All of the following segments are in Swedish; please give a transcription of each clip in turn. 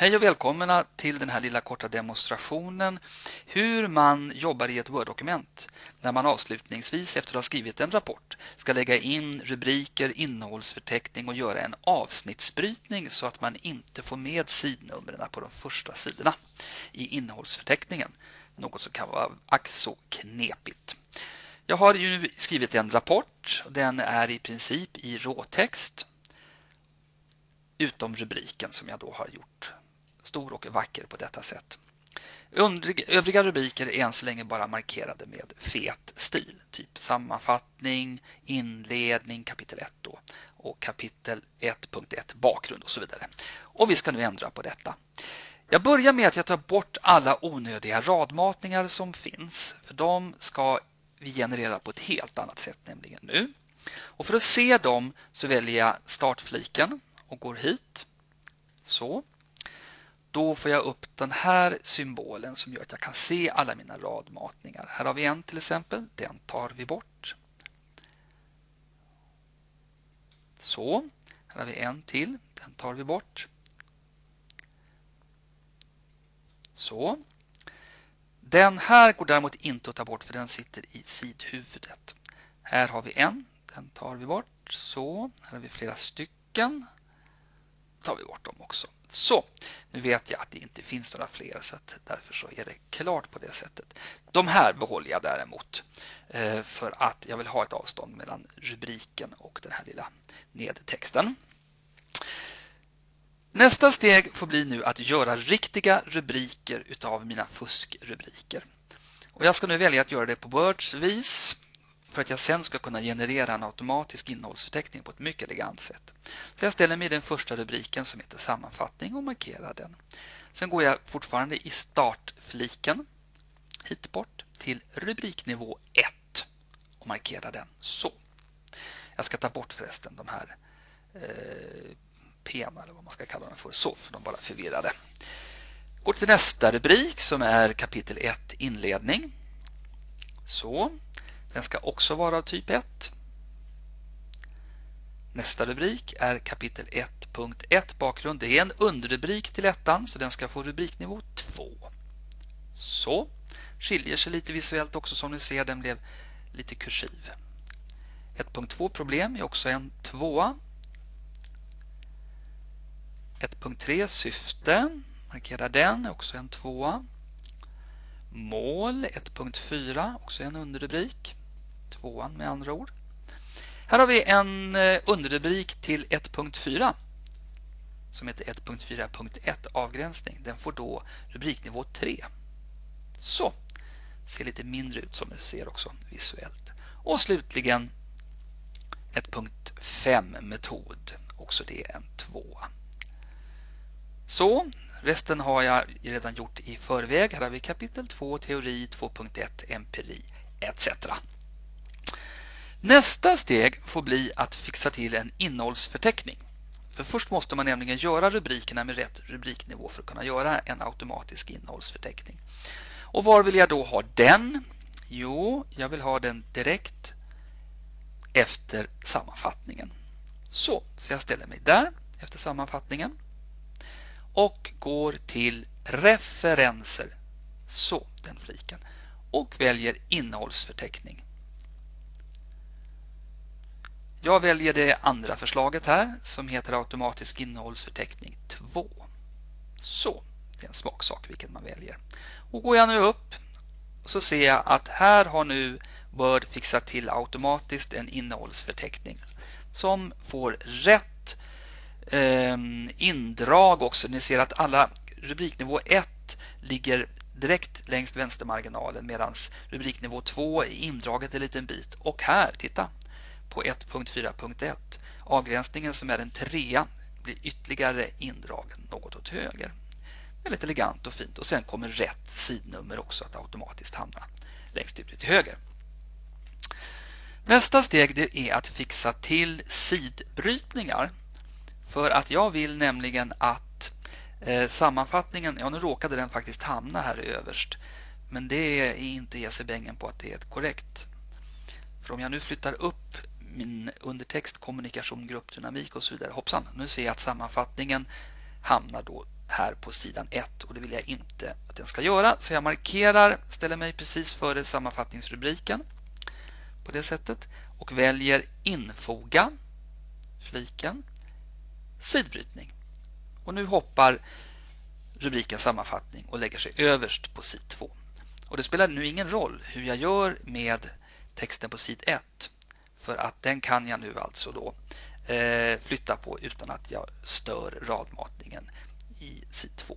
Hej och välkomna till den här lilla korta demonstrationen hur man jobbar i ett Word-dokument när man avslutningsvis efter att ha skrivit en rapport ska lägga in rubriker, innehållsförteckning och göra en avsnittsbrytning så att man inte får med sidnumren på de första sidorna i innehållsförteckningen. Något som kan vara ack så knepigt. Jag har ju skrivit en rapport. Den är i princip i råtext utom rubriken som jag då har gjort stor och vacker på detta sätt. Övriga rubriker är än så länge bara markerade med fet stil, typ sammanfattning, inledning, kapitel 1 då, och kapitel 1.1 bakgrund och så vidare. Och vi ska nu ändra på detta. Jag börjar med att jag tar bort alla onödiga radmatningar som finns, för de ska vi generera på ett helt annat sätt, nämligen nu. Och för att se dem så väljer jag startfliken och går hit. Så. Då får jag upp den här symbolen som gör att jag kan se alla mina radmatningar. Här har vi en till exempel. Den tar vi bort. Så. Här har vi en till. Den tar vi bort. Så. Den här går däremot inte att ta bort för den sitter i sidhuvudet. Här har vi en. Den tar vi bort. Så. Här har vi flera stycken tar vi bort dem också. Så, nu vet jag att det inte finns några fler så därför så är det klart på det sättet. De här behåller jag däremot eh, för att jag vill ha ett avstånd mellan rubriken och den här lilla nedtexten. Nästa steg får bli nu att göra riktiga rubriker utav mina fuskrubriker. Och jag ska nu välja att göra det på Words vis för att jag sen ska kunna generera en automatisk innehållsförteckning på ett mycket elegant sätt. Så jag ställer mig i den första rubriken som heter sammanfattning och markerar den. Sen går jag fortfarande i startfliken hit bort till rubriknivå 1 och markerar den så. Jag ska ta bort förresten de här eh, pena eller vad man ska kalla dem för, så för de bara förvirrade. Går till nästa rubrik som är kapitel 1 inledning. Så. Den ska också vara av typ 1. Nästa rubrik är kapitel 1.1 bakgrund. Det är en underrubrik till ettan så den ska få rubriknivå 2. Så. Skiljer sig lite visuellt också som ni ser, den blev lite kursiv. 1.2 problem är också en tvåa. 1.3 syfte, markera den, är också en tvåa. Mål 1.4, också en underrubrik tvåan med andra ord. Här har vi en eh, underrubrik till 1.4 som heter 1.4.1 avgränsning. Den får då rubriknivå 3. Så, ser lite mindre ut som ni ser också visuellt. Och slutligen 1.5 metod, också det en 2. Så, resten har jag redan gjort i förväg. Här har vi kapitel 2, teori 2.1, empiri etc. Nästa steg får bli att fixa till en innehållsförteckning. För Först måste man nämligen göra rubrikerna med rätt rubriknivå för att kunna göra en automatisk innehållsförteckning. Och var vill jag då ha den? Jo, jag vill ha den direkt efter sammanfattningen. Så, så jag ställer mig där efter sammanfattningen och går till referenser. Så, den fliken. Och väljer innehållsförteckning. Jag väljer det andra förslaget här som heter automatisk innehållsförteckning 2. Så, det är en smaksak vilken man väljer. Och går jag nu upp så ser jag att här har nu Word fixat till automatiskt en innehållsförteckning som får rätt eh, indrag också. Ni ser att alla rubriknivå 1 ligger direkt längst vänstermarginalen medan rubriknivå 2 är indraget en liten bit. Och här, titta, på 1.4.1. Avgränsningen som är en trea blir ytterligare indragen något åt höger. Väldigt elegant och fint och sen kommer rätt sidnummer också att automatiskt hamna längst ut till höger. Nästa steg det är att fixa till sidbrytningar. För att jag vill nämligen att eh, sammanfattningen, ja nu råkade den faktiskt hamna här överst. Men det är inte ge sig bängen på att det är korrekt. För om jag nu flyttar upp min undertext, kommunikation, gruppdynamik och så vidare. Hoppsan, nu ser jag att sammanfattningen hamnar då här på sidan 1 och det vill jag inte att den ska göra. Så jag markerar, ställer mig precis före sammanfattningsrubriken på det sättet och väljer infoga fliken sidbrytning. Och nu hoppar rubriken sammanfattning och lägger sig överst på sid 2. Och det spelar nu ingen roll hur jag gör med texten på sid 1 för att den kan jag nu alltså då eh, flytta på utan att jag stör radmatningen i sid 2.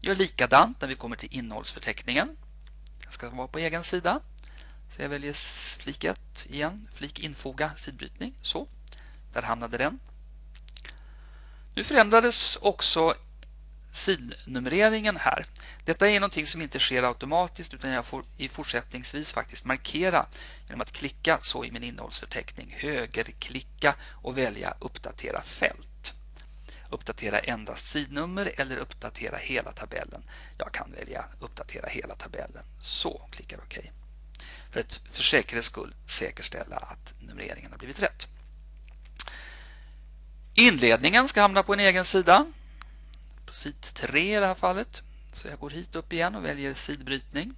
Gör likadant när vi kommer till innehållsförteckningen. Den ska vara på egen sida. Så jag väljer flik 1 igen, flik infoga sidbrytning. Så, där hamnade den. Nu förändrades också sidnumreringen här. Detta är någonting som inte sker automatiskt utan jag får i fortsättningsvis faktiskt markera genom att klicka så i min innehållsförteckning, högerklicka och välja uppdatera fält. Uppdatera endast sidnummer eller uppdatera hela tabellen. Jag kan välja uppdatera hela tabellen. Så, klickar OK. För att för säkerhets skull säkerställa att numreringen har blivit rätt. Inledningen ska hamna på en egen sida. På sid 3 i det här fallet. Så jag går hit upp igen och väljer sidbrytning.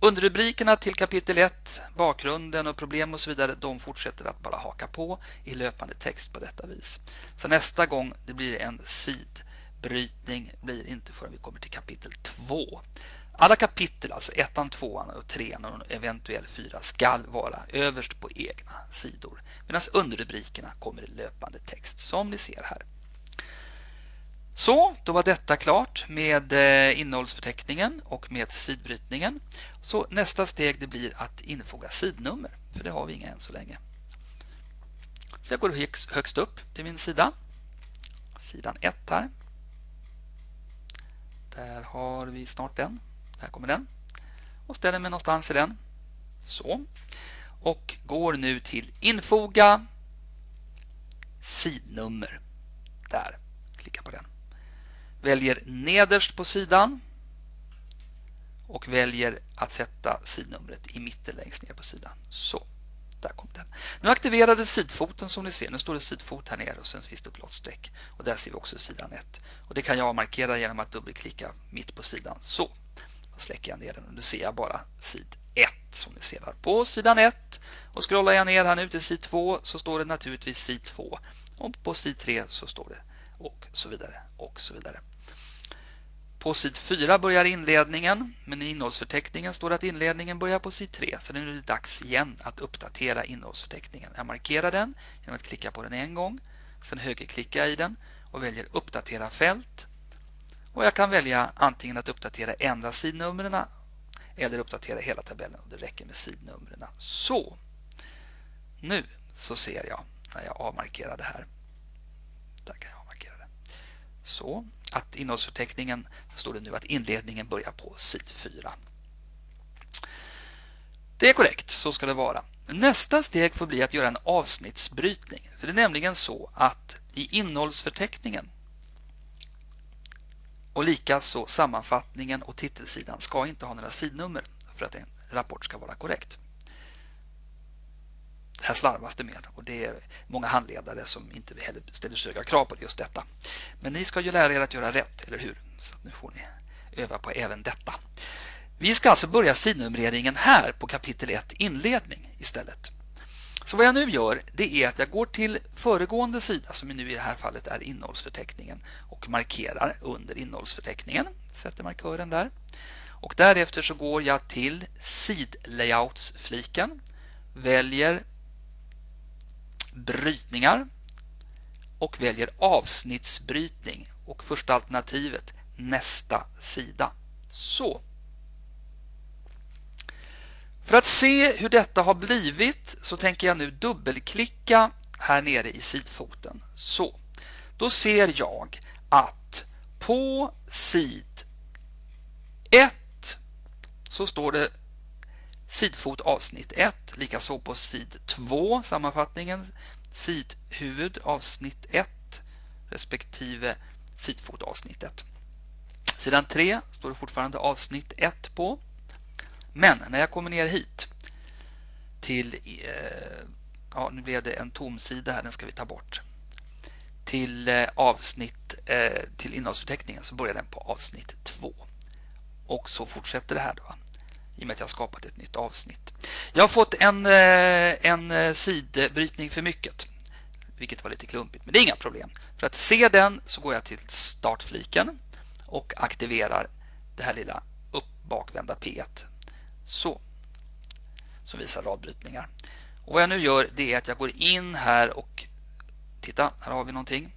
Underrubrikerna till kapitel 1, bakgrunden och problem och så vidare, de fortsätter att bara haka på i löpande text på detta vis. Så nästa gång det blir en sidbrytning blir inte förrän vi kommer till kapitel 2. Alla kapitel, alltså ettan, tvåan och trean och eventuell 4, skall vara överst på egna sidor. Medan underrubrikerna kommer i löpande text, som ni ser här. Så, då var detta klart med eh, innehållsförteckningen och med sidbrytningen. Så nästa steg det blir att infoga sidnummer, för det har vi inga än så länge. Så jag går högst upp till min sida, sidan 1 här. Där har vi snart den. Där kommer den. Och ställer mig någonstans i den. Så. Och går nu till infoga sidnummer. Där. Klicka på den. Väljer nederst på sidan och väljer att sätta sidnumret i mitten längst ner på sidan. Så, där kom den. Nu aktiverades sidfoten som ni ser. Nu står det sidfot här nere och sen finns det ett blått streck. Och där ser vi också sidan 1. Och det kan jag markera genom att dubbelklicka mitt på sidan. Så. Då släcker jag ner den och nu ser jag bara sid 1 som ni ser där. På sidan 1 och scrollar jag ner här nu till sid 2 så står det naturligtvis sid 2 och på sid 3 så står det och så vidare och så vidare. På sid 4 börjar inledningen, men i innehållsförteckningen står det att inledningen börjar på sid 3. Så nu är det dags igen att uppdatera innehållsförteckningen. Jag markerar den genom att klicka på den en gång. Sen högerklickar jag i den och väljer uppdatera fält. Och jag kan välja antingen att uppdatera enda sidnumren eller uppdatera hela tabellen och det räcker med sidnumren. Så, nu så ser jag när jag avmarkerar det här. Där kan jag avmarkera det. Så, att innehållsförteckningen står det nu att inledningen börjar på sid 4. Det är korrekt, så ska det vara. Nästa steg får bli att göra en avsnittsbrytning. För det är nämligen så att i innehållsförteckningen och likaså sammanfattningen och titelsidan ska inte ha några sidnummer för att en rapport ska vara korrekt. Det här slarvas det med och det är många handledare som inte heller ställer så höga krav på just detta. Men ni ska ju lära er att göra rätt, eller hur? Så nu får ni öva på även detta. Vi ska alltså börja sidnumreringen här på kapitel 1 inledning istället. Så vad jag nu gör det är att jag går till föregående sida som nu i det här fallet är innehållsförteckningen och markerar under innehållsförteckningen. Sätter markören där. Och därefter så går jag till sidlayouts-fliken, väljer brytningar och väljer avsnittsbrytning och första alternativet nästa sida. Så. För att se hur detta har blivit så tänker jag nu dubbelklicka här nere i sidfoten. Så. Då ser jag att på sid 1 så står det sidfot avsnitt 1, likaså på sid 2 sammanfattningen, sidhuvud avsnitt 1 respektive sidfot avsnittet. Sidan 3 står det fortfarande avsnitt 1 på. Men när jag kommer ner hit till, eh, ja nu blev det en tom sida här, den ska vi ta bort. till eh, avsnitt eh, till innehållsförteckningen så börjar den på avsnitt 2. Och så fortsätter det här då. I och med att jag har skapat ett nytt avsnitt. Jag har fått en, eh, en eh, sidbrytning för mycket. Vilket var lite klumpigt, men det är inga problem. För att se den så går jag till startfliken och aktiverar det här lilla upp bakvända P1. Så. Som visar radbrytningar. Och vad jag nu gör det är att jag går in här och titta, här har vi någonting.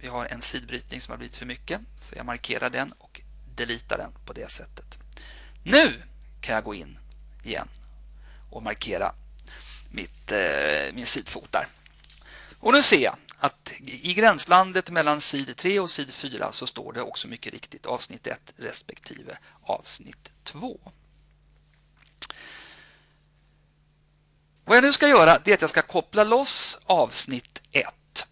Vi har en sidbrytning som har blivit för mycket. Så jag markerar den och deletar den på det sättet. Nu kan jag gå in igen och markera mitt, eh, min sidfot där. Och nu ser jag att i gränslandet mellan sid 3 och sid 4 så står det också mycket riktigt avsnitt 1 respektive avsnitt 2. Vad jag nu ska göra är att jag ska koppla loss avsnitt 1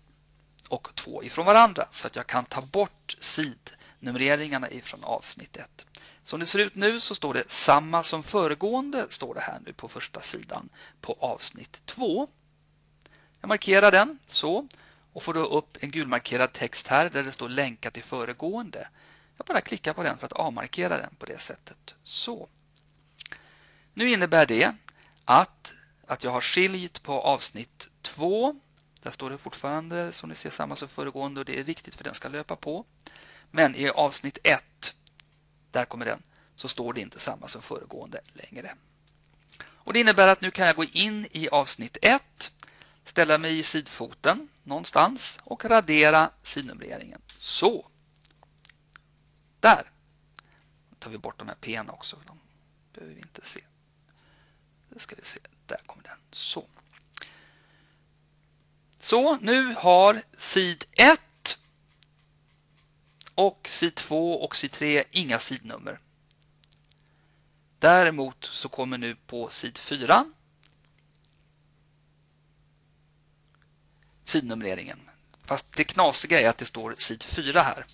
och 2 ifrån varandra så att jag kan ta bort sidnumreringarna ifrån avsnitt 1. Som det ser ut nu så står det samma som föregående står det här nu på första sidan på avsnitt 2. Jag markerar den så och får då upp en gulmarkerad text här där det står länka till föregående. Jag bara klickar på den för att avmarkera den på det sättet. Så. Nu innebär det att, att jag har skiljt på avsnitt 2. Där står det fortfarande som ni ser samma som föregående och det är riktigt för den ska löpa på. Men i avsnitt 1, där kommer den, så står det inte samma som föregående längre. Och Det innebär att nu kan jag gå in i avsnitt 1 ställa mig i sidfoten någonstans och radera sidnumreringen. Så. Där. Nu tar vi bort de här p också. De behöver vi inte se. Nu ska vi se. Där kommer den. Så. Så, nu har sid 1 och sid 2 och sid 3 inga sidnummer. Däremot så kommer nu på sid 4 sidnumreringen. Fast det knasiga är att det står sid 4 här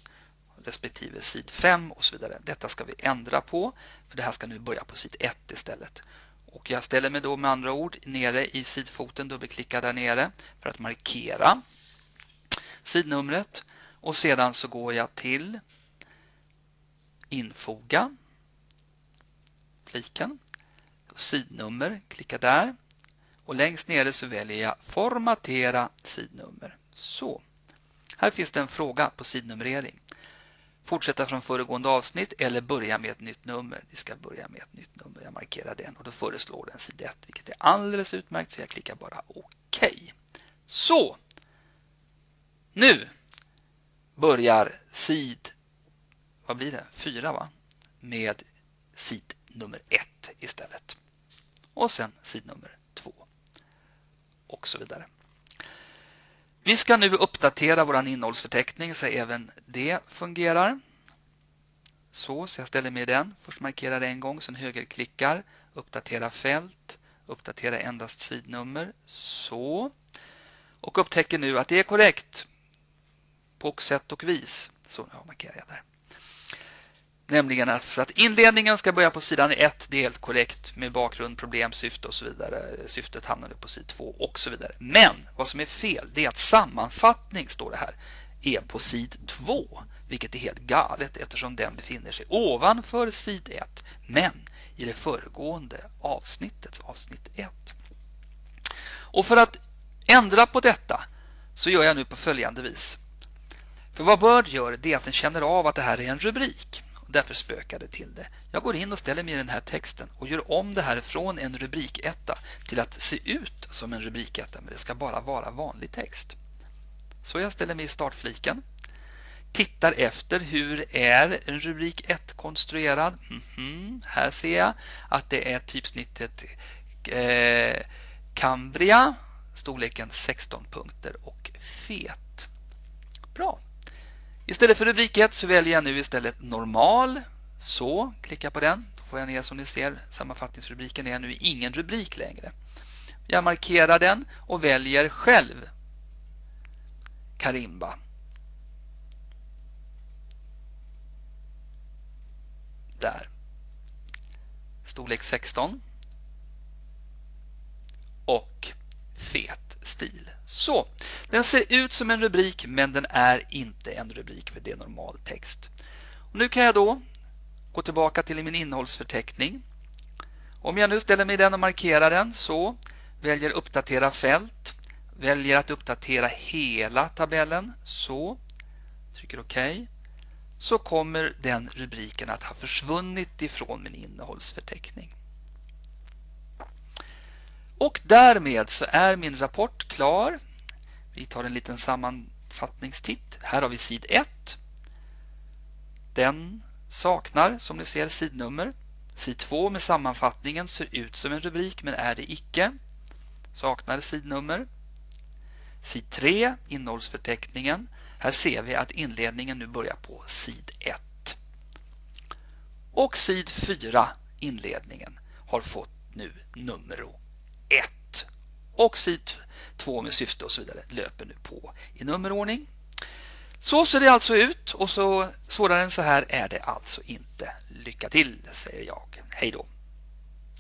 respektive sid 5 och så vidare. Detta ska vi ändra på för det här ska nu börja på sid 1 istället. Och jag ställer mig då med andra ord nere i sidfoten, dubbelklickar där nere för att markera sidnumret och sedan så går jag till infoga fliken sidnummer, klicka där och längst nere så väljer jag formatera sidnummer. Så. Här finns det en fråga på sidnumrering. Fortsätta från föregående avsnitt eller börja med ett nytt nummer. Vi ska börja med ett nytt nummer. Jag markerar den och då föreslår den sid 1, vilket är alldeles utmärkt så jag klickar bara OK. Så! Nu börjar sid vad blir det? 4 va? Med sid nummer 1 istället. Och sen sid nummer och så vidare. Vi ska nu uppdatera vår innehållsförteckning så även det fungerar. Så, så jag ställer mig i den. Först markerar en gång, sen högerklickar, uppdatera fält, uppdatera endast sidnummer. Så. Och upptäcker nu att det är korrekt på sätt och vis. Så, ja, markerar jag där. Nämligen att för att inledningen ska börja på sidan 1, det är helt korrekt med bakgrund, problem, syfte och så vidare. Syftet hamnar nu på sidan 2 och så vidare. Men vad som är fel, det är att sammanfattning, står det här, är på sidan 2. Vilket är helt galet eftersom den befinner sig ovanför sid 1, men i det föregående avsnittet, avsnitt 1. Och för att ändra på detta så gör jag nu på följande vis. För vad Word gör det är att den känner av att det här är en rubrik. Därför spökar det till det. Jag går in och ställer mig i den här texten och gör om det här från en rubriketta till att se ut som en rubriketta, men det ska bara vara vanlig text. Så jag ställer mig i startfliken. Tittar efter hur är en rubrik 1 konstruerad. Mm -hmm. Här ser jag att det är typsnittet eh, Cambria, storleken 16 punkter och fet. Bra. Istället för rubrik 1 så väljer jag nu istället normal. Så, klicka på den. Då får jag ner som ni ser sammanfattningsrubriken är nu ingen rubrik längre. Jag markerar den och väljer själv Karimba. Där. Storlek 16. Och fet stil så, den ser ut som en rubrik men den är inte en rubrik för det är normal text. Och nu kan jag då gå tillbaka till min innehållsförteckning. Om jag nu ställer mig i den och markerar den så väljer uppdatera fält, väljer att uppdatera hela tabellen, så, trycker OK, så kommer den rubriken att ha försvunnit ifrån min innehållsförteckning. Och därmed så är min rapport klar. Vi tar en liten sammanfattningstitt. Här har vi sid 1. Den saknar, som ni ser, sidnummer. Sid 2 med sammanfattningen ser ut som en rubrik men är det icke. Saknar sidnummer. Sid 3, innehållsförteckningen. Här ser vi att inledningen nu börjar på sid 1. Och sid 4, inledningen, har fått nu nummer 1. Och sid 2 med syfte och så vidare löper nu på i nummerordning. Så ser det alltså ut och så svårare än så här är det alltså inte. Lycka till säger jag. Hej då!